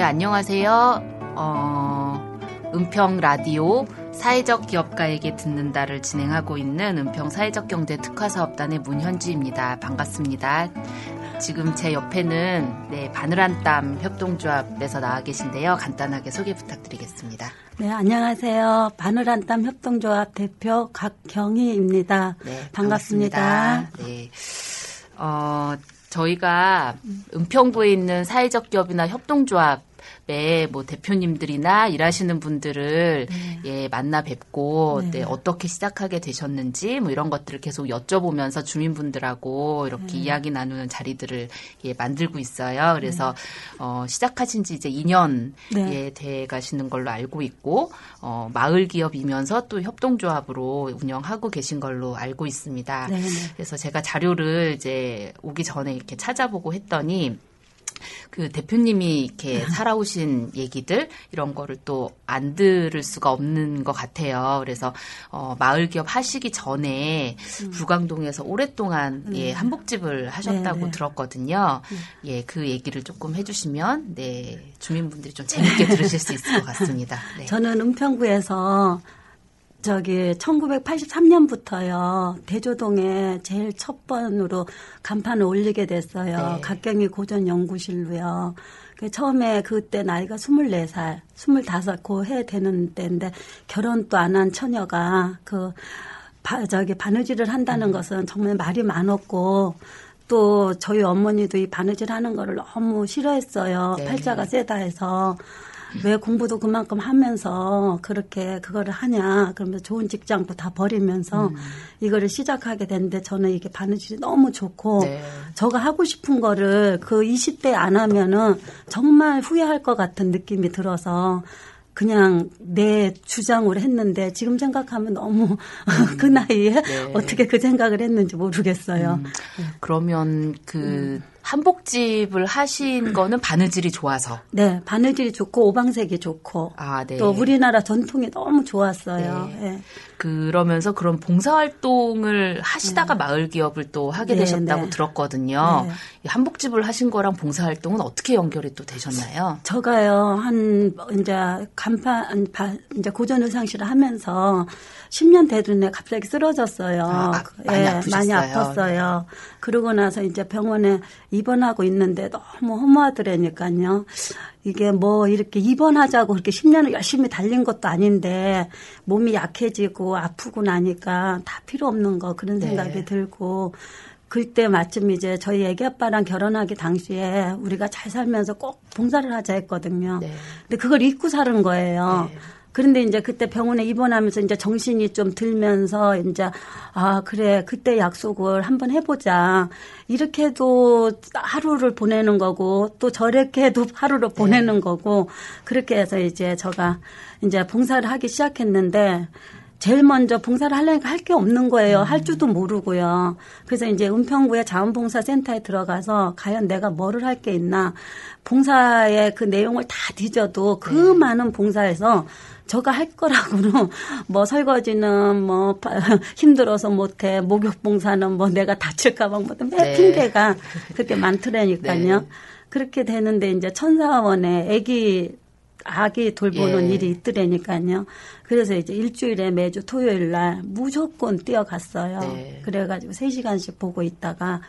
예, 안녕하세요. 어, 은평 라디오 사회적 기업가에게 듣는다를 진행하고 있는 은평 사회적 경제 특화 사업단의 문현주입니다. 반갑습니다. 지금 제 옆에는 네, 바늘한 땀 협동조합에서 나와 계신데요. 간단하게 소개 부탁드리겠습니다. 네, 안녕하세요. 바늘한 땀 협동조합 대표 각경희입니다. 네, 반갑습니다. 네. 어, 저희가 은평구에 있는 사회적 기업이나 협동조합 뭐 대표님들이나 일하시는 분들을 예 만나 뵙고 네. 네, 어떻게 시작하게 되셨는지 뭐 이런 것들을 계속 여쭤보면서 주민분들하고 이렇게 이야기 나누는 자리들을 예 만들고 있어요. 그래서 어 시작하신 지 이제 2년 네. 예, 돼 가시는 걸로 알고 있고 어 마을 기업이면서 또 협동조합으로 운영하고 계신 걸로 알고 있습니다. 네, 네. 그래서 제가 자료를 이제 오기 전에 이렇게 찾아보고 했더니 그 대표님이 이렇게 살아오신 얘기들 이런 거를 또 안 들을 수가 없는 것 같아요. 그래서 어 마을 기업 하시기 전에 불광동에서 오랫동안 예 한복집을 하셨다고 네, 네. 들었거든요. 예그 얘기를 조금 해주시면 네 주민분들이 좀 재밌게 들으실 수 있을 것 같습니다. 네. 저는 은평구에서 저기 1983년부터요 대조동에 제일 첫 번으로 간판을 올리게 됐어요. 네. 각경이 고전 연구실로요. 그 처음에 그때 나이가 24살, 25 고 해 되는 때인데 결혼도 안 한 처녀가 그 바, 저기 바느질을 한다는 음. 것은 정말 말이 많았고 또 저희 어머니도 이 바느질 하는 거를 너무 싫어했어요. 네. 팔자가 세다 해서 왜 공부도 그만큼 하면서 그렇게 그거를 하냐. 그러면서 좋은 직장도 다 버리면서 음. 이거를 시작하게 됐는데 저는 이게 바느질이 너무 좋고 네. 저가 하고 싶은 거를 그 20대 안 하면은 정말 후회할 것 같은 느낌이 들어서 그냥 내 주장으로 했는데 지금 생각하면 너무 그 나이에 네. 어떻게 그 생각을 했는지 모르겠어요. 음, 그러면 그 한복집을 하신 거는 바느질이 좋아서 네, 바느질이 좋고 오방색이 좋고 아, 네. 또 우리나라 전통이 너무 좋았어요. 네. 예. 그러면서 그런 봉사활동을 하시다가 마을 기업을 또 하게 네, 되셨다고 네. 들었거든요. 네. 이 한복집을 하신 거랑 봉사활동은 어떻게 연결이 또 되셨나요? 저가요 한 이제 간판 바- 이제 고전 의상실을 하면서 10년 되던 애 갑자기 쓰러졌어요. 아, 아, 많이 예, 아프셨어요? 네. 많이 아팠어요. 그러고 나서 이제 병원에 입원하고 있는데 너무 허무하더라니까요. 이게 뭐 이렇게 입원하자고 그렇게 10년을 열심히 달린 것도 아닌데 몸이 약해지고 아프고 나니까 다 필요 없는 거 그런 네. 생각이 들고 그때 마침 이제 저희 애기 아빠랑 결혼하기 당시에 우리가 잘 살면서 꼭 봉사를 하자 했거든요. 네. 근데 그걸 잊고 사는 거예요. 네. 그런데 이제 그때 병원에 입원하면서 이제 정신이 좀 들면서 이제 아 그래 그때 약속을 한번 해보자 이렇게도 하루를 보내는 거고 또 저렇게도 하루를 보내는 거고 그렇게 해서 이제 제가 이제 봉사를 하기 시작했는데 제일 먼저 봉사를 하려니까 할 게 없는 거예요. 할 줄도 모르고요. 그래서 이제 은평구의 자원봉사센터에 들어가서 과연 내가 뭐를 할 게 있나 봉사의 그 내용을 다 뒤져도 그 많은 봉사에서 저가 할 거라고는 뭐 설거지는 뭐 바- 힘들어서 못해 목욕 봉사는 뭐 내가 다칠까 봐 뭐매 네. 핑계가 그렇게 많더라니까요. 네. 그렇게 되는데 이제 천사원에 아기 아기 돌보는 예. 일이 있더라니까요. 그래서 이제 일주일에 매주 토요일 날 무조건 뛰어갔어요. 네. 그래가지고 3시간씩 보고 있다가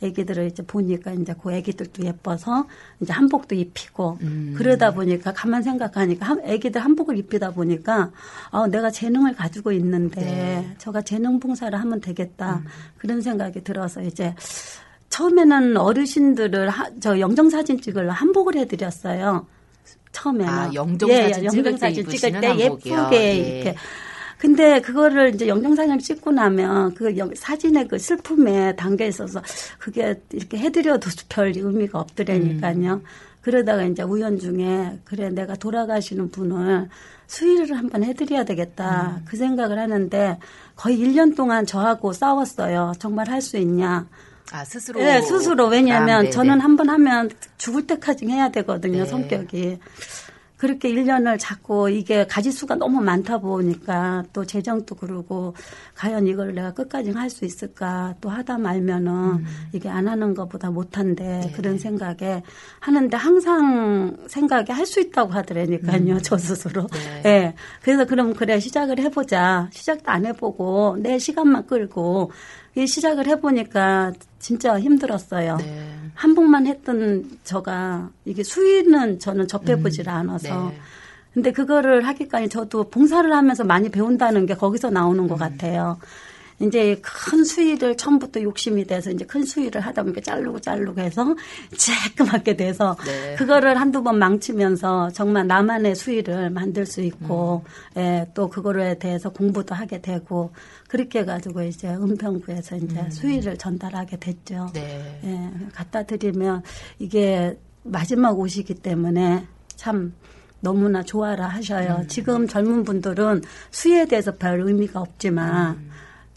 애기들을 이제 보니까 이제 그 애기들도 예뻐서 이제 한복도 입히고 음. 그러다 보니까 가만 생각하니까 한- 애기들 한복을 입히다 보니까 아 내가 재능을 가지고 있는데 네. 음. 저가 재능 봉사를 하면 되겠다 그런 생각이 들어서 이제 처음에는 어르신들을 하, 저 영정 사진 찍으려 한복을 해드렸어요. 처음에는 아, 영정사진 예, 영정사진 입으시는 찍을 때. 예쁘게 예. 이렇게. 근데 그거를 이제 영정사진을 찍고 나면 그 영- 사진의 그 슬픔에 담겨 있어서 그게 이렇게 해드려도 별 의미가 없더라니까요. 음. 그러다가 이제 우연 중에 그래 내가 돌아가시는 분을 수의를 한번 해드려야 되겠다 음. 그 생각을 하는데 거의 1년 동안 저하고 싸웠어요. 정말 할 수 있냐. 아, 스스로. 네, 스스로. 왜냐하면 아. 저는 한 번 하면 죽을 때까지 해야 되거든요, 네. 성격이. 그렇게 1년을 자꾸 이게 가지수가 너무 많다 보니까 또 재정도 그러고 과연 이걸 내가 끝까지 할 수 있을까 또 하다 말면은 음. 이게 안 하는 것보다 못한데 네. 그런 생각에 하는데 항상 생각에 할 수 있다고 하더라니까요, 저 스스로. 음. 네. 예. 그래서 그럼 그래 시작을 해보자. 시작도 안 해보고 내 시간만 끌고 이 시작을 해보니까 진짜 힘들었어요. 네. 한복만 했던 저가 이게 수위는 저는 접해보질 않아서. 네. 근데 그거를 하기까지 저도 봉사를 하면서 많이 배운다는 게 거기서 나오는 음. 것 같아요. 이제 큰 수위를 처음부터 욕심이 돼서 이제 큰 수위를 하다 보니까 자르고 자르고 해서 쬐끄맣게 돼서 네. 그거를 한두 번 망치면서 정말 나만의 수위를 만들 수 있고 음. 예, 또 그거에 대해서 공부도 하게 되고 그렇게 해가지고 이제 은평구에서 이제 수위를 전달하게 됐죠. 음. 네. 예, 갖다 드리면 이게 마지막 옷이기 때문에 참 너무나 좋아라 하셔요. 음. 지금 젊은 분들은 수위에 대해서 별 의미가 없지만 음.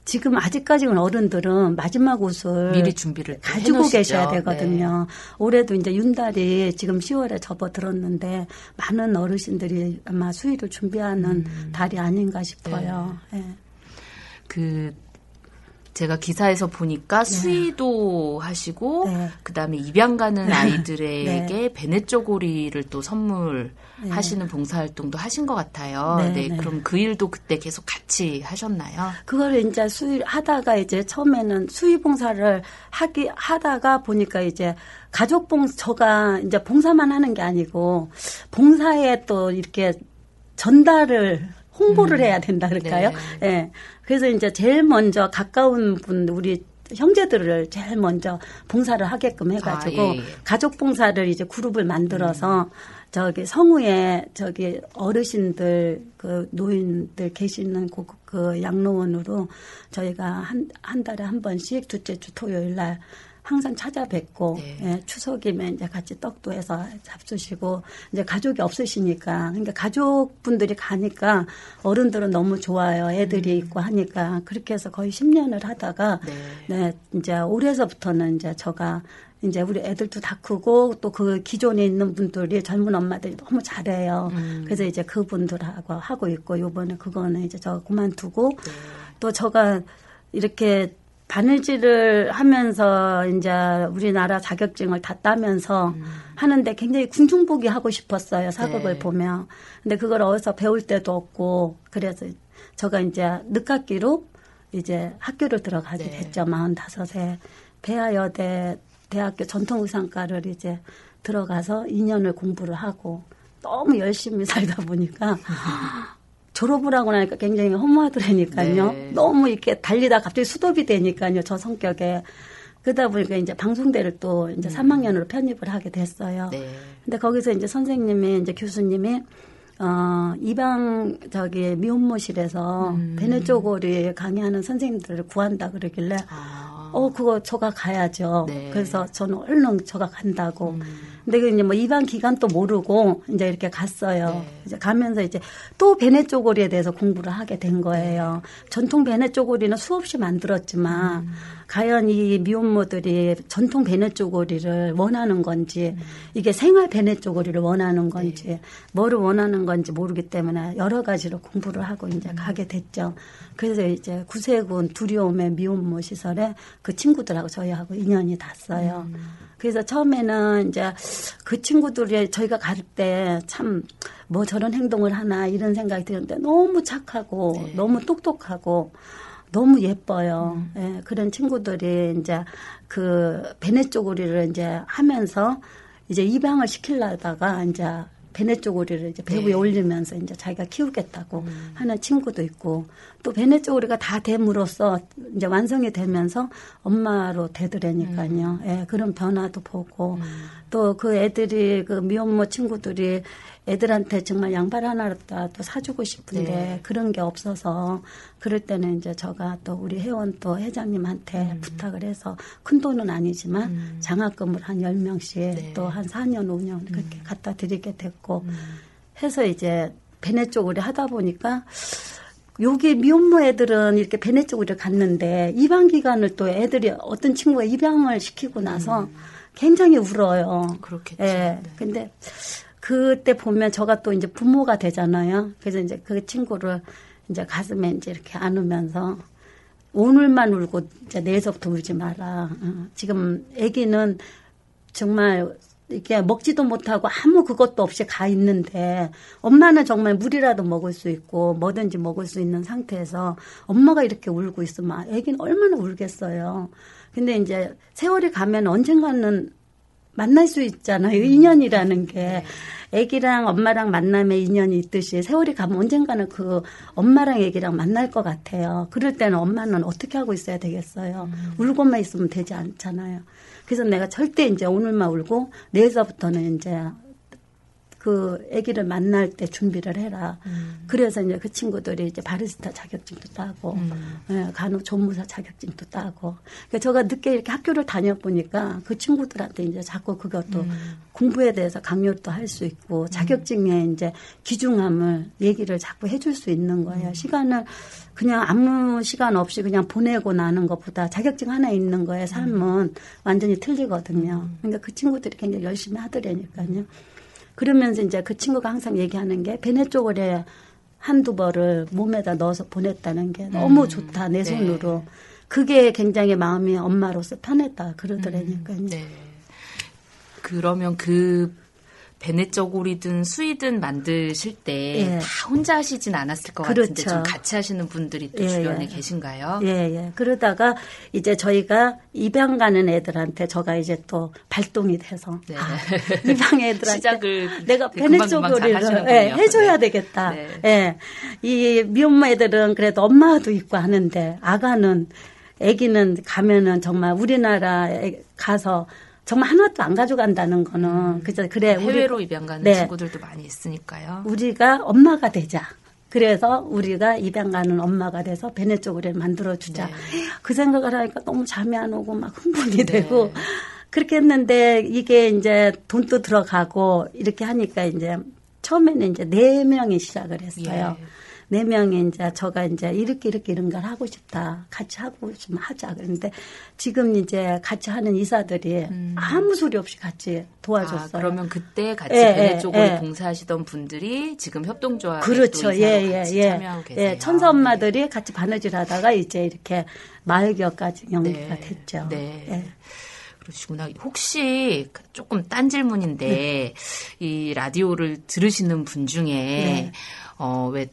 지금 아직까지는 어른들은 마지막 옷을 미리 준비를 또 가지고 해놓으시죠. 네. 계셔야 되거든요. 올해도 이제 윤달이 지금 10월에 접어들었는데 많은 어르신들이 아마 수위를 준비하는 음. 달이 아닌가 싶어요. 네. 예. 그 제가 기사에서 보니까 수의도 하시고 네. 그다음에 입양 가는 아이들에게 네. 베네 쪼고리를 또 선물 하시는 봉사활동도 하신 것 같아요. 네, 네, 네. 그럼 그 일도 그때 계속 같이 하셨나요? 그거를 이제 수위 하다가 이제 처음에는 수위 봉사를 하기 하다가 보니까 이제 가족 봉 저가 이제 봉사만 하는 게 아니고 봉사에 또 이렇게 전달을 홍보를 해야 된다 그럴까요? 네. 예. 그래서 이제 제일 먼저 가까운 분 우리 형제들을 제일 먼저 봉사를 하게끔 해가지고 아, 예, 예. 가족 봉사를 이제 그룹을 만들어서 저기 성우에 저기 어르신들 그 노인들 계시는 그, 그 양로원으로 저희가 한, 한 달에 한 번씩 둘째 주 토요일 날 항상 찾아뵙고 네. 예, 추석이면 이제 같이 떡도 해서 잡수시고 이제 가족이 없으시니까 그러니까 가족분들이 가니까 어른들은 너무 좋아요. 애들이 있고 하니까 그렇게 해서 거의 10년을 하다가 네. 네, 이제 올해서부터는 이제 저가 이제 우리 애들도 다 크고 또 그 기존에 있는 분들이 젊은 엄마들이 너무 잘해요. 음. 그래서 이제 그분들하고 하고 있고 요번에 그거는 이제 저 그만두고 네. 또 저가 이렇게 바느질을 하면서 이제 우리나라 자격증을 다 따면서 하는데 굉장히 궁중보기 하고 싶었어요. 사극을 네. 보면. 근데 그걸 어디서 배울 때도 없고 그래서 저가 이제 늦깎이로 이제 학교를 들어가게 네. 됐죠. 45세. 배아여대 대학교 전통의상과를 이제 들어가서 2년을 공부를 하고 너무 열심히 살다 보니까 졸업을 하고 나니까 굉장히 허무하더라니까요. 네. 너무 이렇게 달리다 갑자기 수도비 되니까요. 저 성격에. 그러다 보니까 이제 방송대를 또 이제 3학년으로 편입을 하게 됐어요. 네. 근데 거기서 이제 선생님이 이제 교수님이 어 이방 저기 미혼모실에서 음. 베네쪼고리 강의하는 선생님들을 구한다 그러길래 아. 어 그거 저가 가야죠. 네. 그래서 저는 얼른 저가 간다고. 음. 근데 그 이제 뭐 입양 기간도 모르고 이제 이렇게 갔어요. 네. 이제 가면서 이제 또 베네 쪼고리에 대해서 공부를 하게 된 거예요. 전통 베네 쪼고리는 수없이 만들었지만 음. 과연 이 미혼모들이 전통 베네 쪼고리를 원하는 건지 음. 이게 생활 베네 쪼고리를 원하는 건지 네. 뭐를 원하는 건지 모르기 때문에 여러 가지로 공부를 하고 이제 음. 가게 됐죠. 그래서 이제 구세군 두리움의 미혼모 시설에 그 친구들하고 저희하고 인연이 닿았어요. 음. 그래서 처음에는 이제 그 친구들이 저희가 갈 때 참 뭐 저런 행동을 하나 이런 생각이 드는데 너무 착하고 네. 너무 똑똑하고 너무 예뻐요. 음. 예, 그런 친구들이 이제 그 베네 쪼고리를 이제 하면서 이제 입양을 시키려다가 이제 베네쪼고리를 이제 배구에 네. 올리면서 이제 자기가 키우겠다고 음. 하는 친구도 있고 또 베네쪼고리가 다 됨으로써 이제 완성이 되면서 엄마로 되더라니까요. 음. 예, 그런 변화도 보고 또 그 애들이 그 미혼모 친구들이 애들한테 정말 양발 하나라도 사주고 싶은데 네. 그런 게 없어서 그럴 때는 이제 제가 또 우리 회원 또 회장님한테 음. 부탁을 해서 큰 돈은 아니지만 장학금을 한 10명씩 네. 음. 또한 4년, 5년 그렇게 갖다 드리게 됐고 해서 이제 베네 쪽으로 하다 보니까 여기 미혼모 애들은 이렇게 베네 쪽으로 갔는데 입양 기간을 또 애들이 어떤 친구가 입양을 시키고 나서 굉장히 울어요. 음. 그렇겠죠. 예. 네. 근데 그때 보면 저가 또 이제 부모가 되잖아요. 그래서 이제 그 친구를 이제 가슴에 이제 이렇게 안으면서 오늘만 울고 이제 내일서부터 울지 마라. 어, 지금 아기는 정말 이렇게 먹지도 못하고 아무 그것도 없이 가 있는데 엄마는 정말 물이라도 먹을 수 있고 뭐든지 먹을 수 있는 상태에서 엄마가 이렇게 울고 있으면 아기는 얼마나 울겠어요. 근데 이제 세월이 가면 언젠가는 만날 수 있잖아요. 인연이라는 게. 애기랑 엄마랑 만남에 인연이 있듯이 세월이 가면 언젠가는 그 엄마랑 애기랑 만날 것 같아요. 그럴 때는 엄마는 어떻게 하고 있어야 되겠어요. 울고만 있으면 되지 않잖아요. 그래서 내가 절대 이제 오늘만 울고 내일서부터는 이제 그 아기를 만날 때 준비를 해라. 그래서 이제 그 친구들이 이제 바리스타 자격증도 따고, 예, 간호 조무사 자격증도 따고. 그러니까 제가 늦게 이렇게 학교를 다녀보니까 그 친구들한테 이제 자꾸 그것도 공부에 대해서 강요도 할 수 있고, 자격증에 이제 귀중함을 얘기를 자꾸 해줄 수 있는 거예요. 시간을 그냥 아무 시간 없이 그냥 보내고 나는 것보다 자격증 하나 있는 거에 삶은 완전히 틀리거든요. 그러니까 그 친구들이 굉장히 열심히 하더라니까요. 그러면서 이제 그 친구가 항상 얘기하는 게 베네 쪼그레 한두 벌을 몸에다 넣어서 보냈다는 게 너무 좋다 내 네. 손으로 그게 굉장히 마음이 엄마로서 편했다 그러더라니까요. 네. 그러면 그 베네쩌고리든 수이든 만드실 때 예. 다 혼자 하시진 않았을 것 그렇죠. 같은데 좀 같이 하시는 분들이 또 예, 주변에 예. 계신가요? 예, 예. 그러다가 이제 저희가 입양 가는 애들한테 저가 이제 또 발동이 돼서 네. 아, 입양 애들한테 시작을 내가 되게 베네 금방금방 잘 쪼고리를 하시는군요. 예, 해줘야 네. 되겠다. 네. 예. 이 미혼모 애들은 그래도 엄마도 있고 하는데 아가는 아기는 가면은 정말 우리나라에 가서 정말 하나도 안 가져간다는 거는 그저 그래 우리 음. 해외로 입양 가는 네. 친구들도 많이 있으니까요. 우리가 엄마가 되자. 그래서 우리가 입양 가는 엄마가 돼서 베네 쪽으로 만들어 주자. 네. 그 생각을 하니까 너무 잠이 안 오고 막 흥분이 되고 그렇게 했는데 이게 이제 돈도 들어가고 이렇게 하니까 이제 처음에는 이제 네 명이 시작을 했어요. 예. 네 명이 이제 저가 이제 이렇게 이렇게 이런 걸 하고 싶다. 같이 하고 좀 하자. 그런데 지금 이제 같이 하는 이사들이 아무 소리 없이 같이 아, 도와줬어요. 그러면 그때 같이 예, 예, 쪽으로 예. 봉사하시던 분들이 지금 협동조합에 그렇죠. 예, 예, 같이 예. 참여하고 계세요. 예, 천사 엄마들이 같이 바느질 하다가 이제 이렇게 마을기업까지 연기가 네. 됐죠. 네. 예. 그러시구나. 혹시 조금 딴 질문인데 네. 이 라디오를 들으시는 분 중에 네. 어왜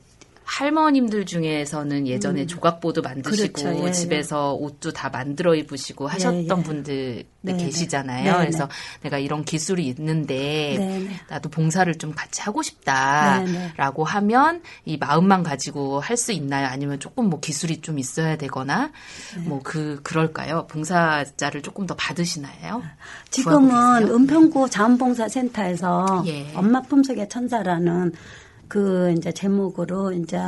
할머님들 중에서는 예전에 조각보도 만드시고 음. 그렇죠. 예, 집에서 옷도 다 만들어 입으시고 하셨던 예. 분들 네, 계시잖아요. 네, 네. 그래서 내가 이런 기술이 있는데 네, 네. 나도 봉사를 좀 같이 하고 네, 네. 싶다라고 하면 이 마음만 가지고 할 수 있나요? 아니면 조금 뭐 기술이 좀 있어야 되거나 네. 뭐그 그럴까요? 봉사자를 조금 더 받으시나요? 지금은? 은평구 자원봉사센터에서 예. 엄마 품속의 천사라는 그 이제 제목으로 이제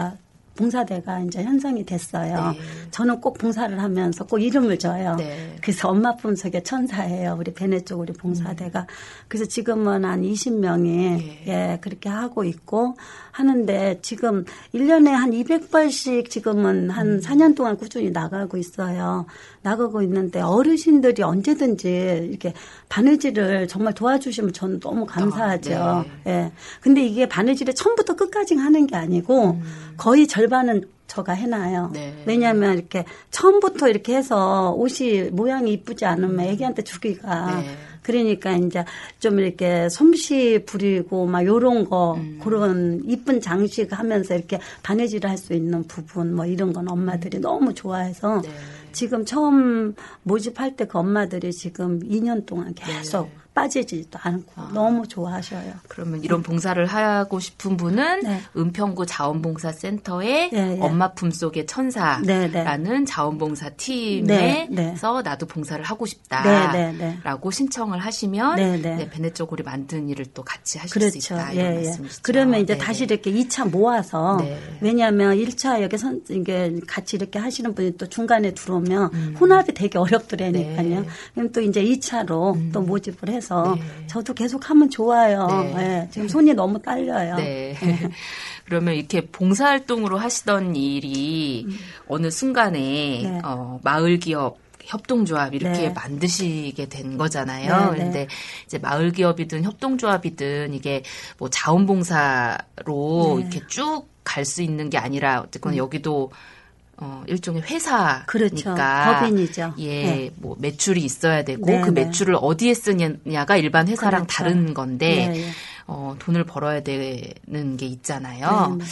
봉사대가 이제 현상이 됐어요. 네. 저는 꼭 봉사를 하면서 꼭 이름을 줘요. 네. 그래서 엄마 품속의 천사예요. 우리 베네 쪽 우리 봉사대가. 그래서 지금은 한 20명이 예. 예, 그렇게 하고 있고 하는데 지금 1년에 한 200발씩 지금은 한 음. 4년 동안 꾸준히 나가고 있어요. 나가고 있는데 어르신들이 언제든지 이렇게 바느질을 정말 도와주시면 저는 너무 감사하죠. 아, 네. 예. 근데 이게 바느질을 처음부터 끝까지 하는 게 아니고 거의 절반은 저가 해놔요. 음. 네. 왜냐하면 이렇게 처음부터 이렇게 해서 옷이 모양이 이쁘지 않으면 애기한테 주기가 네. 그러니까 이제 좀 이렇게 솜씨 부리고 막 요런 거 음. 그런 이쁜 장식 하면서 이렇게 바느질을 할수 있는 부분 뭐 이런 건 엄마들이 너무 좋아해서 네. 지금 처음 모집할 때 그 엄마들이 지금 2년 동안 계속 네. 빠지지도 않고 너무 좋아하셔요. 그러면 이런 봉사를 하고 싶은 분은 네. 은평구 자원봉사센터의 예, 예. 엄마 품속의 천사라는 네, 네. 자원봉사 팀에서 네, 네. 나도 봉사를 하고 네, 싶다라고 네, 네. 신청을 하시면 네, 네. 네, 베네 쪼고리 만든 일을 또 같이 하실 수 그렇죠. 있다 이런 예, 예. 말씀이시죠. 그러면 이제 네, 다시 네. 이렇게 2차 모아서 네. 왜냐하면 1차 여기 선 이게 같이 이렇게 하시는 분이 또 중간에 들어오면 음. 혼합이 되게 어렵더라니까요. 네. 그럼 또 이제 2차로 또 모집을 해서 네. 저도 계속 하면 좋아요. 네. 예, 지금 손이 너무 딸려요. 네. 그러면 이렇게 봉사활동으로 하시던 일이 어느 순간에 네. 어, 마을 기업 협동조합 이렇게 네. 만드시게 된 거잖아요. 네, 네. 그런데 이제 마을 기업이든 협동조합이든 이게 뭐 자원봉사로 네. 이렇게 쭉 갈 수 있는 게 아니라 어쨌거나 여기도 어, 일종의 회사니까 그렇죠. 법인이죠. 예, 네. 뭐 매출이 있어야 되고 네, 그 네. 매출을 어디에 쓰냐가 일반 회사랑 그렇죠. 다른 건데 네, 네. 어, 돈을 벌어야 되는 게 있잖아요. 네,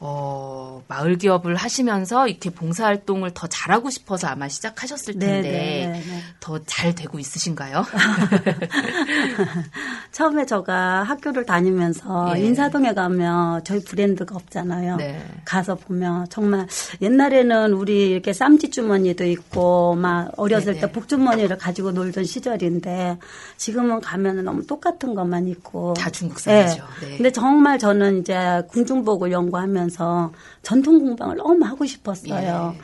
어, 마을 기업을 하시면서 이렇게 봉사 활동을 더 잘하고 싶어서 아마 시작하셨을 네, 텐데 네, 네, 네. 더잘 되고 있으신가요? 처음에 제가 학교를 다니면서 예. 인사동에 가면 저희 브랜드가 없잖아요. 네. 가서 보면 정말 옛날에는 우리 이렇게 쌈지 주머니도 있고 막 어렸을. 때 복주머니를 가지고 놀던 시절인데 지금은 가면은 너무 똑같은 것만 있고 다 중국산이죠. 네. 근데 정말 저는 이제 궁중복을 연구하면서 전통 공방을 너무 하고 싶었어요. 예.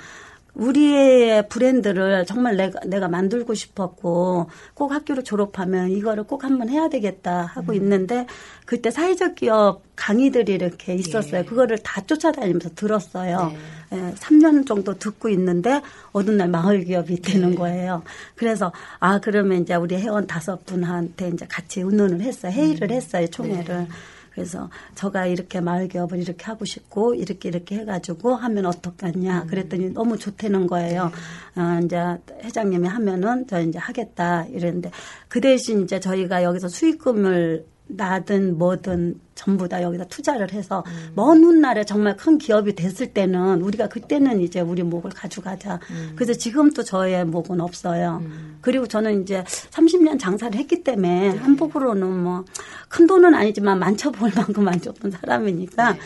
우리의 브랜드를 정말 내가, 내가 만들고 싶었고, 꼭 학교를 졸업하면 이거를 꼭 한번 해야 되겠다 하고 음. 있는데, 그때 사회적 기업 강의들이 이렇게 있었어요. 예. 그거를 다 쫓아다니면서 들었어요. 예, 3년 정도 듣고 있는데, 어느 날 마을 기업이 되는 네. 거예요. 그래서, 아, 그러면 이제 우리 회원 다섯 분한테 이제 같이 의논을 했어요. 회의를 음. 했어요, 네. 총회를. 그래서 저가 이렇게 마을 기업을 이렇게 하고 싶고 이렇게 이렇게 해가지고 하면 어떡하냐 음. 그랬더니 너무 좋다는 거예요. 네. 어, 이제 회장님이 하면은 저 이제 하겠다 이랬는데 그 대신 이제 저희가 여기서 수익금을 나든 뭐든 전부 다 여기다 투자를 해서 음. 먼 훗날에 정말 큰 기업이 됐을 때는 우리가 그때는 이제 우리 목을 가져가자. 음. 그래서 지금 또 저의 목은 없어요. 그리고 저는 이제 30년 장사를 했기 때문에 네. 한복으로는 뭐 큰 돈은 아니지만 만져볼 만큼 만져본 사람이니까 네.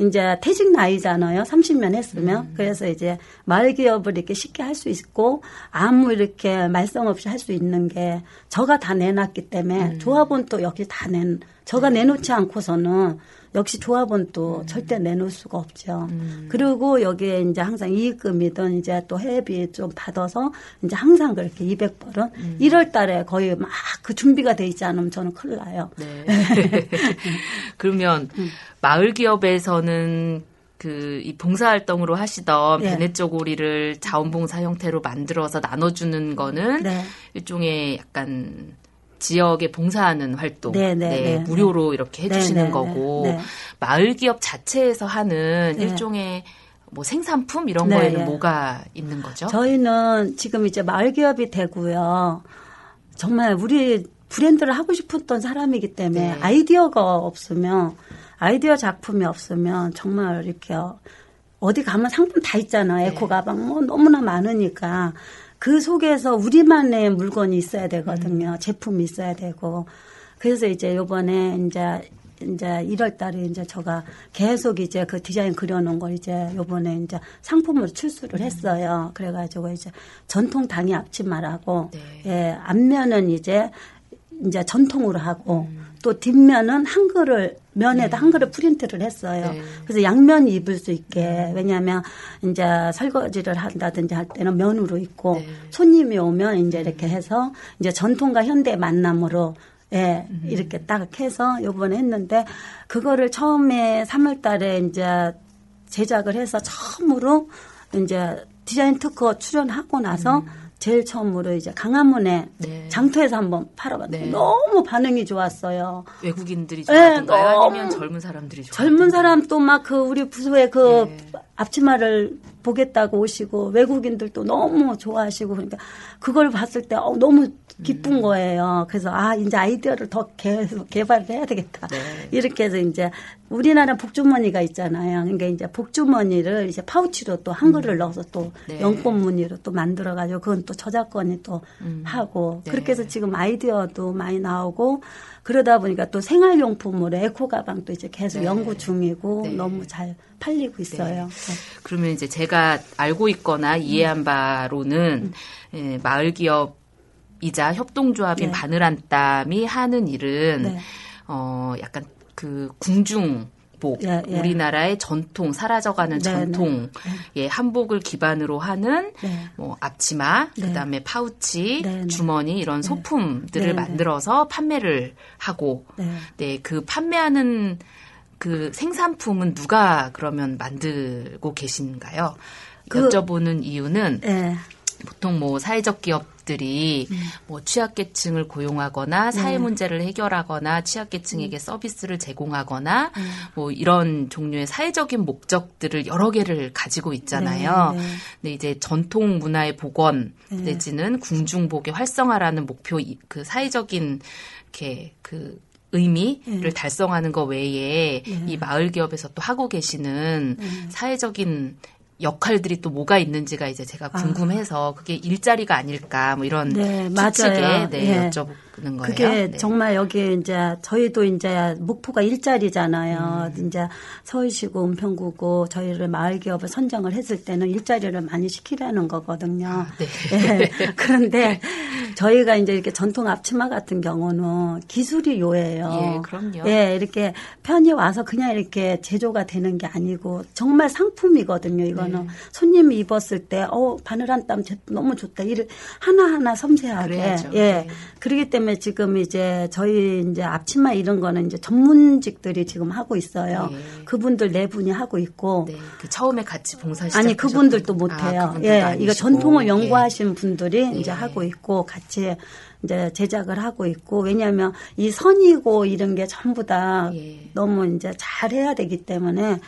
이제 퇴직 나이잖아요. 30년 했으면. 음. 그래서 이제 마을 기업을 이렇게 쉽게 할 수 있고 아무 이렇게 말썽 없이 할 수 있는 게 저가 다 내놨기 때문에 음. 조합은 또 여기 다 낸, 저가 네. 내놓지 않고서는 역시 조합은 음. 또 절대 내놓을 수가 없죠. 그리고 여기에 이제 항상 이익금이든 이제 또 회비 좀 받아서 이제 항상 그렇게 200벌은 음. 1월 달에 거의 막 그 준비가 돼 있지 않으면 저는 큰일 나요. 네. 그러면 음. 마을 기업에서는 그이 봉사활동으로 하시던 예. 베네 쪼고리를 자원봉사 형태로 만들어서 나눠주는 거는 네. 일종의 약간 지역에 봉사하는 활동, 네, 네, 네. 무료로 이렇게 해주시는 네, 네, 거고 네, 네. 마을 기업 자체에서 하는 네. 일종의 뭐 생산품 이런 네, 거에는 네. 뭐가 있는 거죠? 저희는 지금 이제 마을 기업이 되고요. 정말 우리 브랜드를 하고 싶었던 사람이기 때문에 네. 아이디어가 없으면 아이디어 작품이 없으면 정말 이렇게 어디 가면 상품 다 있잖아요. 에코 가방 뭐 너무나 많으니까 그 속에서 우리만의 물건이 있어야 되거든요. 제품이 있어야 되고 그래서 이제 요번에 이제 이제 1월 달에 이제 제가 계속 이제 그 디자인 그려놓은 걸 이제 요번에 이제 상품으로 출수를 했어요. 그래가지고 이제 전통 당이 앞치마라고 네. 예, 앞면은 이제 이제 전통으로 하고 또 뒷면은 한글을 면에다 한글을 프린트를 했어요. 네. 그래서 양면 입을 수 있게 왜냐하면 이제 설거지를 한다든지 할 때는 면으로 입고 네. 손님이 오면 이제 이렇게 해서 이제 전통과 현대 만남으로 예, 이렇게 딱 해서 요번에 했는데 그거를 처음에 3월 달에 이제 제작을 해서 처음으로 이제 디자인 특허 출연하고 나서 제일 처음으로 이제 강화문에 네. 장터에서 한번 팔아봤는데 네. 너무 반응이 좋았어요. 외국인들이 네, 좋아하던가요? 너무 아니면 젊은 사람들이 좋아하던가요? 젊은 사람 또 막 그 우리 부서에 그 네. 앞치마를 보겠다고 오시고 외국인들도 너무 좋아하시고 그러니까 그걸 봤을 때 어, 너무 기쁜 거예요. 그래서 아 이제 아이디어를 더 계속 개발을 해야 되겠다. 네. 이렇게 해서 이제 우리나라 복주머니가 있잖아요. 그러니까 이제 복주머니를 이제 파우치로 또 한글을 넣어서 또 네. 연꽃 무늬로 또 만들어 가지고 그건 또 저작권이 또 하고 네. 그렇게 해서 지금 아이디어도 많이 나오고 그러다 보니까 또 생활용품으로 에코 가방도 이제 계속 네. 연구 중이고 네. 너무 잘 팔리고 있어요. 네. 그러면 이제 제가 알고 있거나 음. 이해한 바로는 예, 마을 기업 이자 협동조합인 네. 바늘한땀이 하는 일은 네. 어 약간 그 궁중 복 예, 예. 우리나라의 전통 사라져가는 네, 전통 예 한복을 기반으로 하는 네. 뭐 앞치마 네. 그다음에 파우치 네, 네. 주머니 이런 소품들을 네, 네. 만들어서 판매를 하고 네. 네, 그 판매하는 그 생산품은 누가 그러면 만들고 계신가요? 그- 여쭤보는 이유는 네. 보통 뭐 사회적 기업 들이 음. 뭐 취약계층을 고용하거나 사회 네. 문제를 해결하거나 취약계층에게 서비스를 제공하거나 음. 뭐 이런 종류의 사회적인 목적들을 여러 개를 가지고 있잖아요. 네, 네. 근데 이제 전통 문화의 복원 네. 내지는 궁중복의 활성화라는 목표 이- 그 사회적인 이렇게 그 의미를 네. 달성하는 것 외에 네. 이 마을 기업에서 또 하고 계시는 사회적인 역할들이 또 뭐가 있는지가 이제 제가 궁금해서 그게 일자리가 아닐까 뭐 이런 아. 네, 추측에 맞아요. 네, 예. 여쭤 거예요. 그게 네. 정말 여기 이제 저희도 이제 목표가 일자리잖아요. 음. 이제 서울시고 은평구고 저희를 마을 기업을 선정을 했을 때는 일자리를 많이 시키려는 거거든요. 네. 예. 그런데 저희가 이제 이렇게 전통 앞치마 같은 경우는 기술이 요예요. 예, 그럼요. 예, 이렇게 편히 와서 그냥 이렇게 제조가 되는 게 아니고 정말 상품이거든요. 이거는 네. 손님이 입었을 때, 어 바늘 한 땀 너무 좋다. 이를 하나 하나 섬세하게. 그래야죠. 예. 네. 그렇기 때문에 지금 이제 저희 이제 앞치마 이런 거는 이제 전문직들이 지금 하고 있어요. 네. 그분들 네 분이 하고 있고. 네, 그 처음에 같이 봉사 시작 아니 그분들도 못 해요. 예, 이거 전통을 연구하신 분들이 이제 예. 하고 있고 같이 이제 제작을 하고 있고 왜냐하면 이 선이고 이런 게 전부 다 예. 너무 이제 잘 해야 되기 때문에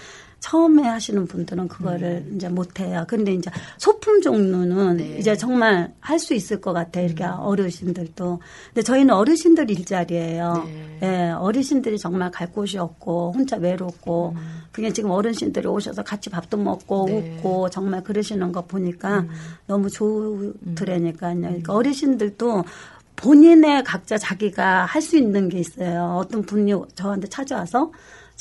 처음에 하시는 분들은 그거를 이제 못해요. 근데 이제 소품 종류는 음. 네. 이제 정말 할 수 있을 것 같아요. 이렇게 어르신들도. 근데 저희는 어르신들 일자리예요. 네. 예, 어르신들이 정말 갈 곳이 없고 혼자 외롭고 그냥 지금 어르신들이 오셔서 같이 밥도 먹고 음. 네. 웃고 정말 그러시는 거 보니까 너무 좋더라니까요. 그러니까 어르신들도 본인의 각자 자기가 할 수 있는 게 있어요. 어떤 분이 저한테 찾아와서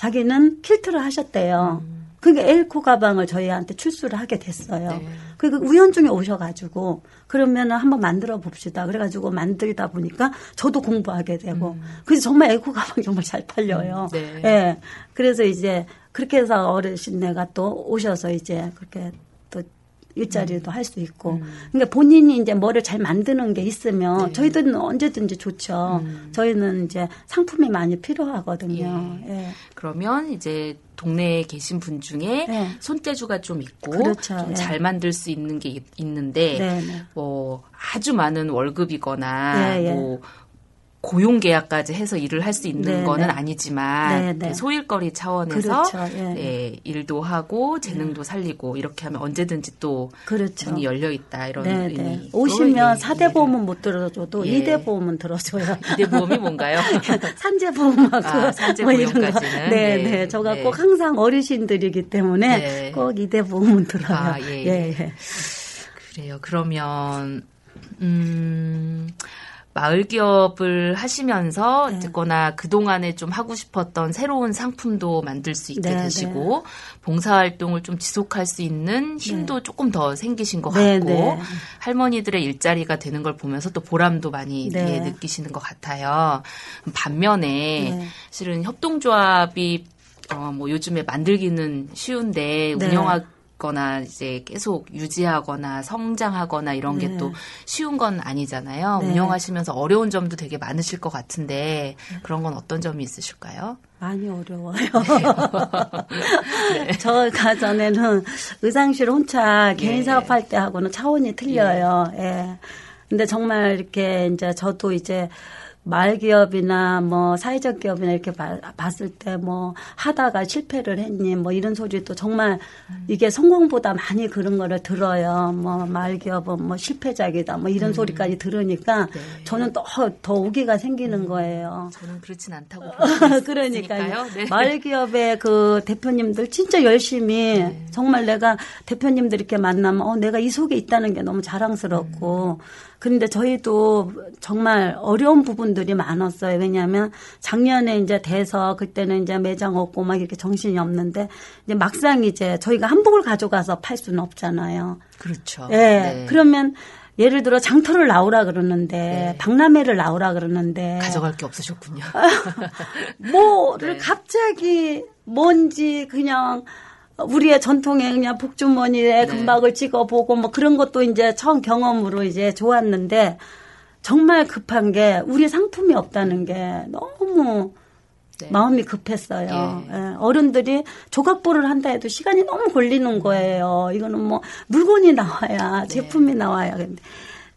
자기는 킬트를 하셨대요. 그러니까 엘코 가방을 저희한테 출수를 하게 됐어요. 네. 그리고 우연 중에 오셔가지고 그러면은 한번 만들어 봅시다. 그래가지고 만들다 보니까 저도 공부하게 되고 그래서 정말 에코 가방 정말 잘 팔려요. 음, 네. 예. 그래서 이제 그렇게 해서 어르신네가 또 오셔서 이제 그렇게 또 일자리도 음. 할수 있고. 그러니까 본인이 이제 뭐를 잘 만드는 게 있으면 네. 저희들은 언제든지 좋죠. 음. 저희는 이제 상품이 많이 필요하거든요. 예. 그러면 이제 동네에 계신 분 중에 네. 손재주가 좀 있고 그렇죠. 좀 예. 잘 만들 수 있는 게 있- 있는데 네, 네. 뭐 아주 많은 월급이거나 예, 예. 뭐 고용 계약까지 해서 일을 할 수 있는 네, 거는 네. 아니지만 네, 네. 그 소일거리 차원에서 그렇죠. 예. 네, 일도 하고 재능도 살리고 이렇게 하면 언제든지 또 그렇죠. 문이 열려 있다 이런 네, 의미. 네. 오시면 예, 사대 보험은 못 들어줘도 예. 이대 보험은 들어줘요. 이대 보험이 뭔가요? 산재 보험하고 아, 산재 뭐 이런 거. 네, 네. 네. 저가 네. 꼭 항상 어르신들이기 때문에 네. 꼭 이대 보험은 들어요. 아, 예, 예, 예. 그래요. 그러면 음 마을 기업을 하시면서 네. 어쨌거나 그동안에 좀 하고 싶었던 새로운 상품도 만들 수 있게 네, 되시고 봉사 활동을 좀 지속할 수 있는 힘도 조금 더 생기신 것 네, 같고 네. 할머니들의 일자리가 되는 걸 보면서 또 보람도 많이 네. 예, 느끼시는 것 같아요. 반면에 네. 실은 협동조합이 어, 뭐 요즘에 만들기는 쉬운데 네. 운영하 거나 이제 계속 유지하거나 성장하거나 이런 게 네. 또 쉬운 건 아니잖아요. 네. 운영하시면서 어려운 점도 되게 많으실 것 같은데 그런 건 어떤 점이 있으실까요? 많이 어려워요. 저가 전에는 의상실 혼자 개인 예. 사업할 때 하고는 차원이 틀려요. 예. 근데 정말 이렇게 이제 저도 이제 말기업이나 뭐 사회적 기업이나 이렇게 봐- 봤을 때 뭐 하다가 실패를 했니 뭐 이런 소리도 정말 이게 성공보다 많이 그런 거를 들어요. 뭐 말기업은 뭐 실패작이다 뭐 이런 소리까지 들으니까 저는 더, 더 오기가 생기는 거예요. 저는 그렇진 않다고 그러니까요. 네. 말기업의 그 대표님들 진짜 열심히 네. 정말 내가 대표님들 이렇게 만나면 어 내가 이 속에 있다는 게 너무 자랑스럽고 근데 저희도 정말 어려운 부분들이 많았어요. 왜냐하면 작년에 이제 돼서 그때는 이제 매장 없고 막 이렇게 정신이 없는데 이제 막상 이제 저희가 한복을 가져가서 팔 수는 없잖아요. 그렇죠. 예. 네. 그러면 예를 들어 장터를 나오라 그러는데 네. 박람회를 나오라 그러는데 가져갈 게 없으셨군요. 뭐를 네. 갑자기 뭔지 그냥 우리의 전통의 그냥 복주머니에 네. 금박을 찍어보고 뭐 그런 것도 이제 처음 경험으로 이제 좋았는데 정말 급한 게 우리 상품이 없다는 게 너무 네. 마음이 급했어요. 예. 예, 어른들이 조각보를 한다 해도 시간이 너무 걸리는 거예요. 이거는 뭐 물건이 나와야 네. 제품이 나와야. 근데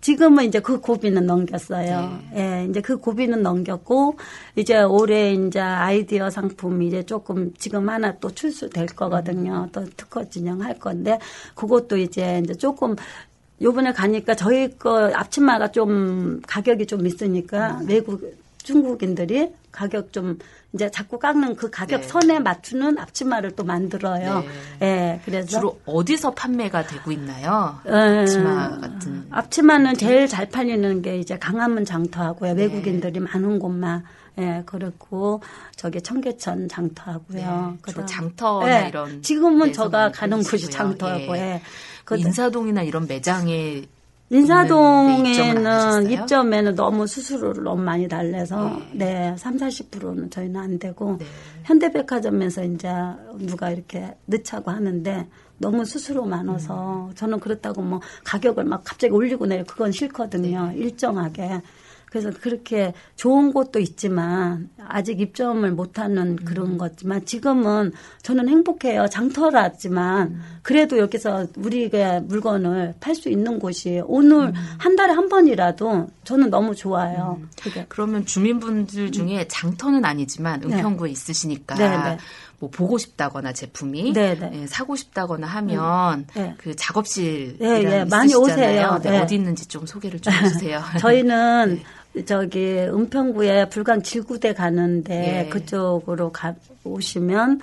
지금은 이제 그 고비는 넘겼어요. 네. 예, 이제 그 고비는 넘겼고 이제 올해 이제 아이디어 상품이 이제 조금 지금 하나 또 출수될 거거든요. 또 특허 진영할 건데 그것도 이제 이제 조금 요번에 가니까 저희 거 앞치마가 좀 가격이 좀 있으니까 음. 외국 중국인들이 가격 좀 이제 자꾸 깎는 그 가격 네. 선에 맞추는 앞치마를 또 만들어요. 예, 그래서 주로 어디서 판매가 되고 있나요? 예, 앞치마 같은. 앞치마는 제일 잘 팔리는 게 이제 강화문 장터하고요. 네. 외국인들이 많은 곳만 예, 그렇고 저기 청계천 장터하고요. 네, 주로 장터나 예, 이런 지금은 저가 가는 곳이. 장터하고 예. 예. 그 인사동이나 이런 매장에 인사동에는? 입점에는 너무 수수료를 너무 많이 달래서 네, 3, 40%는 저희는 안 되고 네. 현대백화점에서 이제 누가 이렇게 넣자고 하는데 너무 수수료 많아서 음. 저는 그렇다고 뭐 가격을 막 갑자기 올리고 내려 그건 싫거든요. 네. 일정하게. 그래서 그렇게 좋은 곳도 있지만 아직 입점을 못하는 음. 그런 거지만 지금은 저는 행복해요. 장터라지만 음. 그래도 여기서 우리가 물건을 팔 수 있는 곳이 오늘 음. 한 달에 한 번이라도 저는 너무 좋아요. 그게 그러면 주민분들 중에 장터는 아니지만 네. 은평구에 있으시니까 네, 네. 뭐 보고 싶다거나 제품이 네, 네. 예, 사고 싶다거나 하면 네. 그 작업실 예, 예, 많이 오세요. 네, 네. 어디 있는지 좀 소개를 좀 해주세요. 저희는 네. 저기 은평구에 불광 지구대 가는데 예. 그쪽으로 가 오시면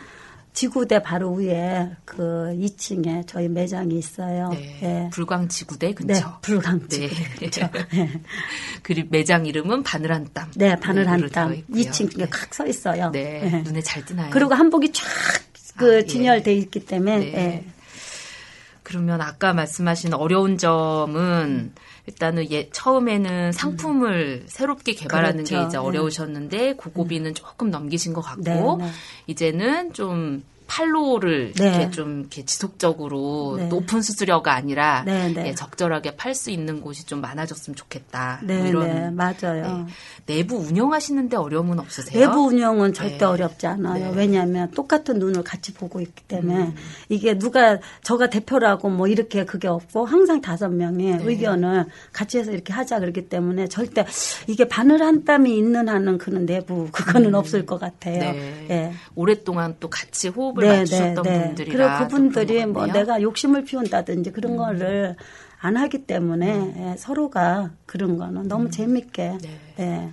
지구대 바로 위에 그 2층에 저희 매장이 있어요. 네, 예. 불광지구대 네, 근처. 불광 네. 지구대 근처. 네. 그리고 매장 이름은 바늘 한 땀. 네, 바늘 한 땀. 되어 있고요. 2층에 칵서 있어요. 네, 예. 눈에 잘 띄나요? 그리고 한복이 쫙그 아, 예. 진열돼 있기 때문에 네. 예. 그러면 아까 말씀하신 어려운 점은 일단은 예, 처음에는 상품을 새롭게 개발하는 게 그렇죠. 이제 네. 어려우셨는데 그 고비는 조금 넘기신 것 같고 네, 네. 이제는 좀 팔로를 네. 이렇게 좀 이렇게 지속적으로 네. 높은 수수료가 아니라 네, 네. 예, 적절하게 팔 수 있는 곳이 좀 많아졌으면 좋겠다. 뭐 네, 이런 네, 맞아요. 네. 내부 운영하시는데 어려움은 없으세요? 내부 운영은 절대 네. 어렵지 않아요. 네. 왜냐하면 똑같은 눈을 같이 보고 있기 때문에 음. 이게 누가 저가 대표라고 뭐 이렇게 그게 없고 항상 다섯 네. 의견을 같이 해서 이렇게 하자 그렇기 때문에 절대 이게 바늘 한 땀이 있는 한은 그는 내부 그거는 없을 것 같아요. 음. 네. 예. 오랫동안 또 같이 호흡을 맞추셨던 분들이라 그리고 또 그분들이 뭐. 음. 내가 욕심을 피운다든지 그런 거를 안 하기 때문에 예, 서로가 그런 거는 너무 재밌게 네. 예.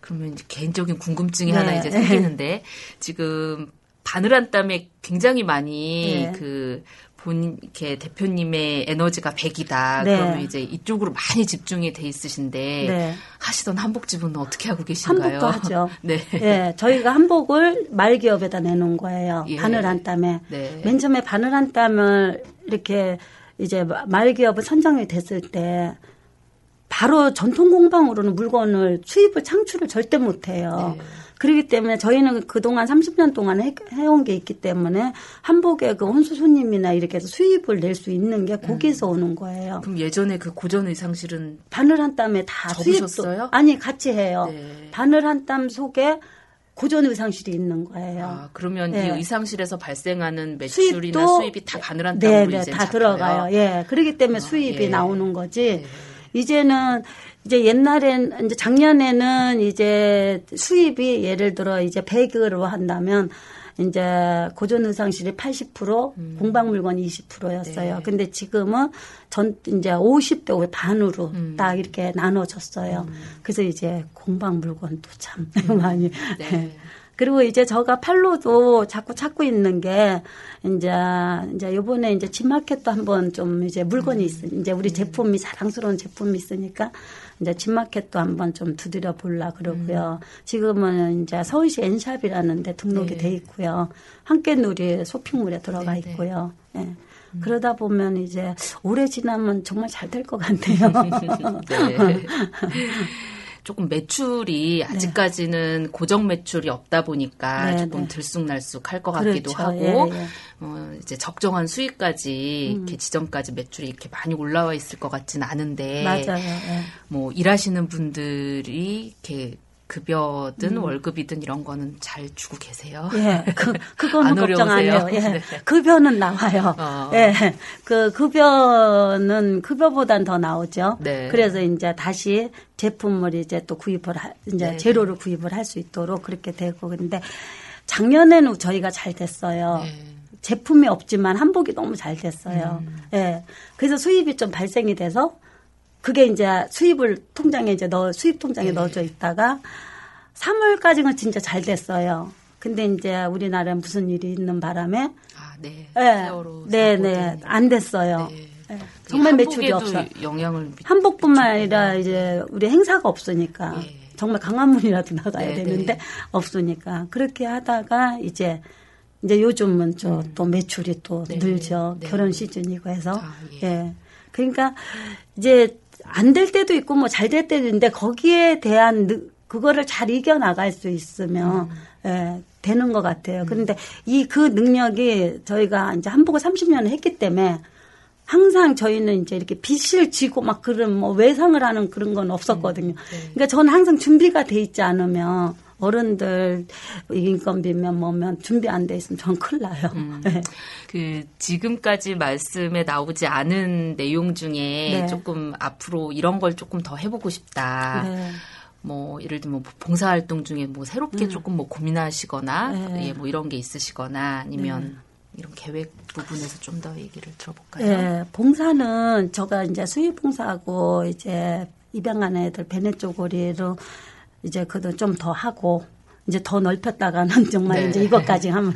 그러면 이제 개인적인 궁금증이 네. 하나 이제 생기는데 지금 바늘 한 땀에 굉장히 많이 네. 그 본 이렇게 대표님의 에너지가 100이다. 네. 그러면 이제 이쪽으로 많이 집중이 돼 있으신데 네. 하시던 한복집은 어떻게 하고 계신가요? 한복도 하죠. 네. 예, 저희가 한복을 말기업에다 내놓은 거예요. 예. 바늘 한 땀에. 네. 맨 처음에 바늘 한 땀을 이렇게 이제 말기업을 선정이 됐을 때 바로 전통 공방으로는 물건을 수입을 창출을 절대 못 해요. 네. 그렇기 때문에 저희는 그동안 30년 동안 해, 해온 게 있기 때문에 한복의 그 혼수 손님이나 이렇게 해서 수입을 낼 수 있는 게 음. 거기서 오는 거예요. 그럼 예전에 그 고전 의상실은 바늘 한 땀에 다 접으셨어요? 수입도 아니 같이 해요. 네. 바늘 한 땀 속에 고전 의상실이 있는 거예요. 아, 그러면 네. 이 의상실에서 발생하는 매출이나 수입이 다 바늘 한 땀으로 네, 네, 이제 다 잡혀요? 들어가요. 예, 그렇기 때문에 수입이 예. 나오는 거지. 이제는 이제 옛날엔 이제 작년에는 이제 수입이 예를 들어 이제 100으로 한다면 이제 고전 의상실이 80% 음. 공방 물건이 20%였어요. 네. 근데 지금은 전 이제 50대 50 반으로 음. 딱 이렇게 나눠졌어요. 그래서 이제 공방 물건도 참 많이 네. 그리고 이제 저가 팔로도 자꾸 찾고 있는 게 이제 이제 요번에 이제 집마켓도 한번 좀 이제 물건이 있 이제 우리 제품이 자랑스러운 제품이 있으니까 이제 집마켓도 한번 좀 두드려 볼라 그러고요. 지금은 이제 서울시 엔샵이라는 데 등록이 네. 돼 있고요. 함께놀이 쇼핑몰에 들어가 네, 네. 있고요. 예. 그러다 보면 이제 오래 지나면 정말 잘 될 것 같네요. 네. 조금 매출이 아직까지는 고정 매출이 없다 보니까 네, 조금 네. 들쑥날쑥할 것 같기도 그렇죠. 하고 예, 예. 어, 이제 적정한 수익까지 음. 이렇게 지점까지 매출이 이렇게 많이 올라와 있을 것 같진 않은데 맞아요. 예. 뭐 일하시는 분들이 이렇게 급여든 음. 월급이든 이런 거는 잘 주고 계세요. 예, 그, 그거는 안 걱정 안 해요. 예. 네. 급여는 나와요. 어. 예. 그 급여는 급여보단 더 나오죠. 네. 그래서 이제 다시 제품을 이제 또 구입을, 하, 이제 네. 재료를 구입을 할 수 있도록 그렇게 되고. 근데 작년에는 저희가 잘 됐어요. 네. 제품이 없지만 한복이 너무 잘 됐어요. 음. 예. 그래서 수입이 좀 발생이 돼서 그게 이제 수입을 통장에 이제 넣어 수입 통장에 네. 넣어져 있다가 3월까지는 진짜 잘 됐어요. 근데 이제 우리나라에 무슨 일이 있는 바람에 아, 네. 예. 네, 사고든 네. 안 됐어요. 네. 예. 정말 매출이 없어. 영향을 미- 한복뿐만 아니라 이제 우리 행사가 없으니까 예. 정말 강화문이라도 나가야 네, 되는데 네. 없으니까 그렇게 하다가 이제 이제 요즘은 저또 매출이 또 네, 늘죠 네. 결혼 시즌이고 해서 아, 예. 예 그러니까 이제 안 될 때도 있고 뭐 잘 될 때도 있는데 거기에 대한 느- 그거를 잘 이겨 나갈 수 있으면 음. 예 되는 것 같아요. 그런데 이그 능력이 저희가 이제 한복을 30년을 했기 때문에 항상 저희는 이제 이렇게 빚을 지고 막 그런 뭐 외상을 하는 그런 건 없었거든요. 그러니까 저는 항상 준비가 돼 있지 않으면 어른들 인건비면 뭐면 준비 안 돼 있으면 저는 큰일 나요. 네. 그 지금까지 말씀에 나오지 않은 내용 중에 네. 조금 앞으로 이런 걸 조금 더 해보고 싶다. 네. 뭐 예를 들면 뭐 봉사활동 중에 뭐 새롭게 조금 뭐 고민하시거나 네. 예, 뭐 이런 게 있으시거나 아니면 이런 계획 부분에서 좀 더 얘기를 들어볼까요? 예, 봉사는 저가 이제 수입 봉사하고 이제 입양한 애들 베네 쪼고리로 이제 그도 좀 더 하고 이제 더 넓혔다가는 정말 네. 이제 이것까지 하면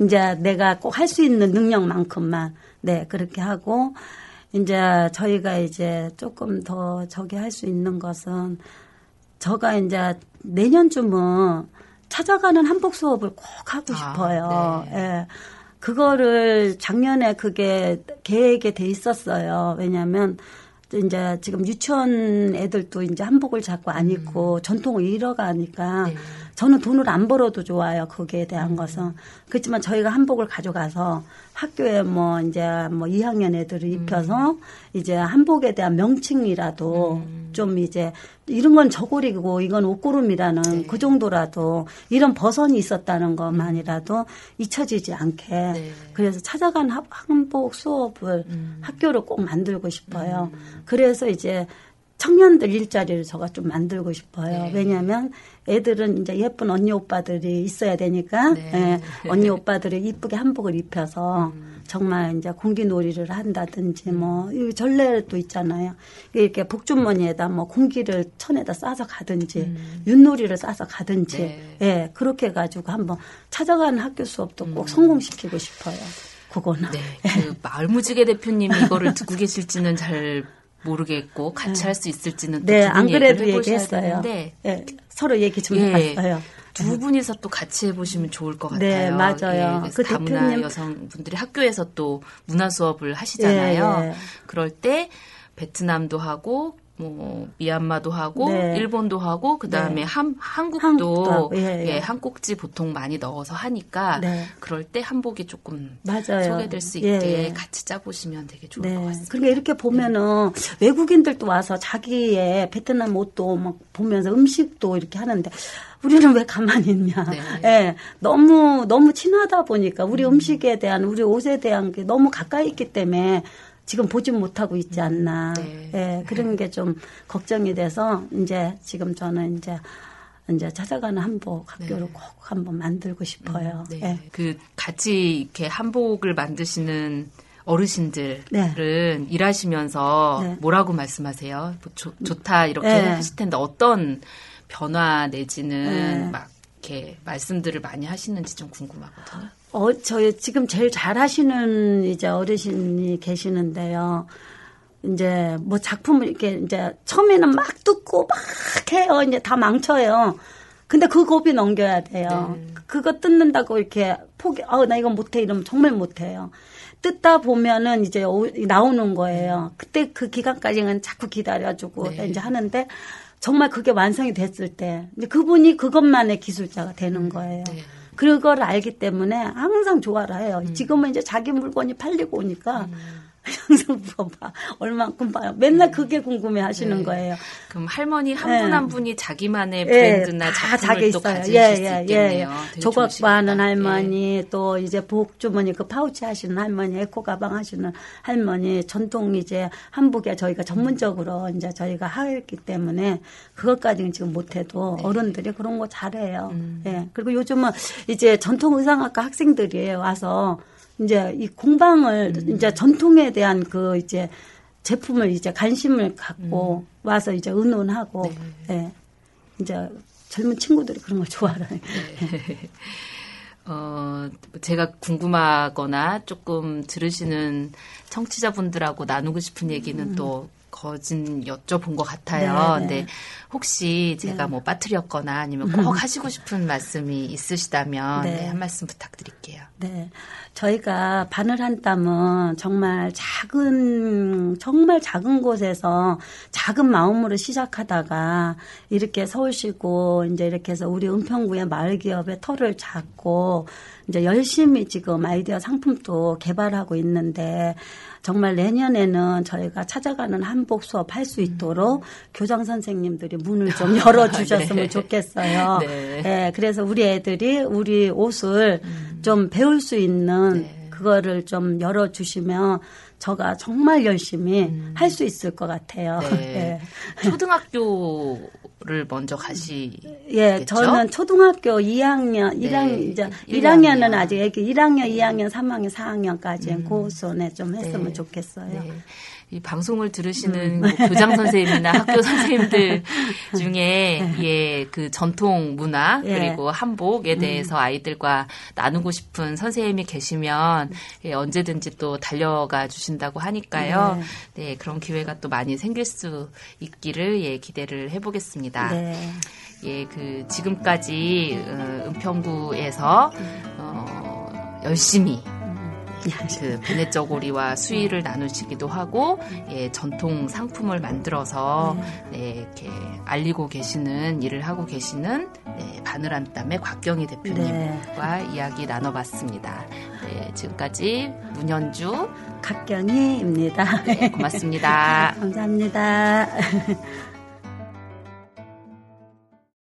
이제 내가 꼭 할 수 있는 능력만큼만 네 그렇게 하고 이제 저희가 이제 조금 더 저기 할 수 있는 것은 저가 이제 내년쯤은 찾아가는 한복 수업을 꼭 하고 아, 싶어요. 네. 예. 그거를 작년에 그게 계획에 돼 있었어요. 왜냐하면 이제 지금 유치원 애들도 이제 한복을 자꾸 안 입고 전통을 잃어가니까 음. 네. 저는 돈을 안 벌어도 좋아요. 거기에 대한 음. 것은. 그렇지만 저희가 한복을 가져가서 학교에 뭐 이제 뭐 2학년 애들을 입혀서 음. 이제 한복에 대한 명칭이라도 좀 이제 이런 건 저고리고 이건 옷고름이라는 네. 그 정도라도 이런 버선이 있었다는 것만이라도 잊혀지지 않게 네. 그래서 찾아간 하- 한복 수업을 음. 학교를 꼭 만들고 싶어요. 그래서 이제 청년들 일자리를 저가 좀 만들고 싶어요. 네. 왜냐하면 애들은 이제 예쁜 언니 오빠들이 있어야 되니까 네. 예, 언니 오빠들이 이쁘게 한복을 입혀서 음. 정말 이제 공기놀이를 한다든지 뭐이 전례도 있잖아요. 이렇게 복주머니에다 뭐 공기를 천에다 싸서 가든지 윷놀이를 싸서 가든지 네. 예 그렇게 해가지고 한번 찾아가는 학교 수업도 꼭 성공시키고 싶어요. 그거는 네, 그 마을무지개 대표님이 이거를 듣고 계실지는 잘 모르겠고 같이 할 수 있을지는 또 네, 두안 그래도 얘기했어요. 되는데 예, 서로 얘기 좀 예, 해봤어요. 두 분이서 또 같이 해보시면 좋을 것 같아요. 네, 맞아요. 예, 그 다문화 대표님- 여성분들이 학교에서 또 문화 수업을 하시잖아요. 예, 예. 그럴 때 베트남도 하고 뭐 미얀마도 하고 네. 일본도 하고 그다음에 네. 한 한국도, 예, 예. 한 꼭지 보통 많이 넣어서 하니까 네. 그럴 때 한복이 조금 맞아요. 소개될 수 예, 있게 예. 같이 짜보시면 되게 좋을 네. 것 같습니다. 그러니까 이렇게 보면은 외국인들도 와서 자기의 베트남 옷도 막 보면서 음식도 이렇게 하는데 우리는 왜 가만히 있냐. 네. 예. 너무, 너무 친하다 보니까 우리 음. 식에 대한, 우리 옷에 대한 게 너무 가까이 있기 때문에 지금 보지 못하고 있지 않나. 네. 예, 그런 게 좀 걱정이 돼서 이제 지금 저는 이제 이제 찾아가는 한복 학교를 꼭 한번 만들고 싶어요. 네. 예. 그 같이 이렇게 한복을 만드시는 어르신들은 네. 일하시면서 네. 뭐라고 말씀하세요? 뭐 좋, 좋다 이렇게 네. 하실 텐데 어떤 변화 내지는 네. 막 이렇게 말씀들을 많이 하시는지 좀 궁금하거든요. 어, 저희 지금 제일 잘하시는 이제 어르신이 계시는데요. 이제 뭐 작품을 이렇게 이제 처음에는 막 뜯고 막 해요. 이제 다 망쳐요. 근데 그 고비 넘겨야 돼요. 네. 그거 뜯는다고 이렇게 포기, 어, 나 이거 못해. 이러면 정말 못해요. 뜯다 보면은 이제 오- 나오는 거예요. 그때 그 기간까지는 자꾸 기다려주고 네. 이제 하는데 정말 그게 완성이 됐을 때 이제 그분이 그것만의 기술자가 되는 거예요. 네. 그걸 알기 때문에 항상 좋아를 해요. 음. 지금은 이제 자기 물건이 팔리고 오니까 항상 물어봐. 얼만큼 봐요. 맨날 그게 궁금해 하시는 네. 거예요. 그럼 할머니 한 네. 분한 분이 자기만의 예, 브랜드나 다 작품을 자기 또 있어요. 가지실 예, 수 예, 있겠네요. 예. 조각 좋으시겠다. 하는 예. 할머니, 또 이제 복주머니 그 파우치 하시는 할머니, 에코 가방 하시는 할머니, 전통 이제 한복에 저희가 전문적으로 이제 저희가 하기 때문에 그것까지는 지금 못해도 네. 어른들이 그런 거 잘해요. 음. 예. 그리고 요즘은 이제 전통 의상학과 학생들이 와서 이제 이 공방을 음. 이제 전통에 대한 그 이제 제품을 이제 관심을 갖고 와서 이제 의논하고 음. 네. 예. 이제 젊은 친구들이 그런 걸 좋아해요. 어, 제가 궁금하거나 조금 들으시는 청취자분들하고 나누고 싶은 얘기는 또 거진 여쭤본 것 같아요. 음. 네, 네. 근데 혹시 제가 네. 뭐 빠뜨렸거나 아니면 꼭 하시고 싶은 말씀이 있으시다면 네. 네, 한 말씀 부탁드릴게요. 네. 저희가 바늘 한 땀은 정말 작은, 정말 작은 곳에서 작은 마음으로 시작하다가 이렇게 서울시고 이제 이렇게 해서 우리 은평구의 마을 기업의 털을 잡고 이제 열심히 지금 아이디어 상품도 개발하고 있는데 정말 내년에는 저희가 찾아가는 한복 수업 할 수 있도록 교장 선생님들이 문을 좀 열어 주셨으면 네. 좋겠어요. 네. 예, 그래서 우리 애들이 우리 옷을 좀 배울 수 있는 네. 그거를 좀 열어 주시면 저가 정말 열심히 할수 있을 것 같아요. 네. 초등학교 를 먼저 가시. 예? 저는 초등학교 2학년, 네, 1학년, 이제 일 1학년은 학년. 아직 애기 1학년, 2학년, 3학년, 4학년까지 그 손에 좀 했으면 네. 좋겠어요. 네. 이 방송을 들으시는 음. 뭐 교장 선생님이나 학교 선생님들 중에 예, 그 전통 문화 예. 음. 그리고 한복에 대해서 아이들과 나누고 싶은 선생님이 계시면 예, 언제든지 또 달려가 주신다고 하니까요. 네. 그런 기회가 또 많이 생길 수 있기를 예, 기대를 해보겠습니다. 네. 예, 그 지금까지 어, 은평구에서 어, 열심히 그 베네저고리와 수의를 나누시기도 하고 예, 전통 상품을 만들어서 네, 이렇게 알리고 계시는 일을 하고 계시는 네, 바늘 한 땀의 곽경희 대표님과 이야기 나눠봤습니다. 네, 지금까지 문현주 각경희입니다. 네, 고맙습니다. 감사합니다.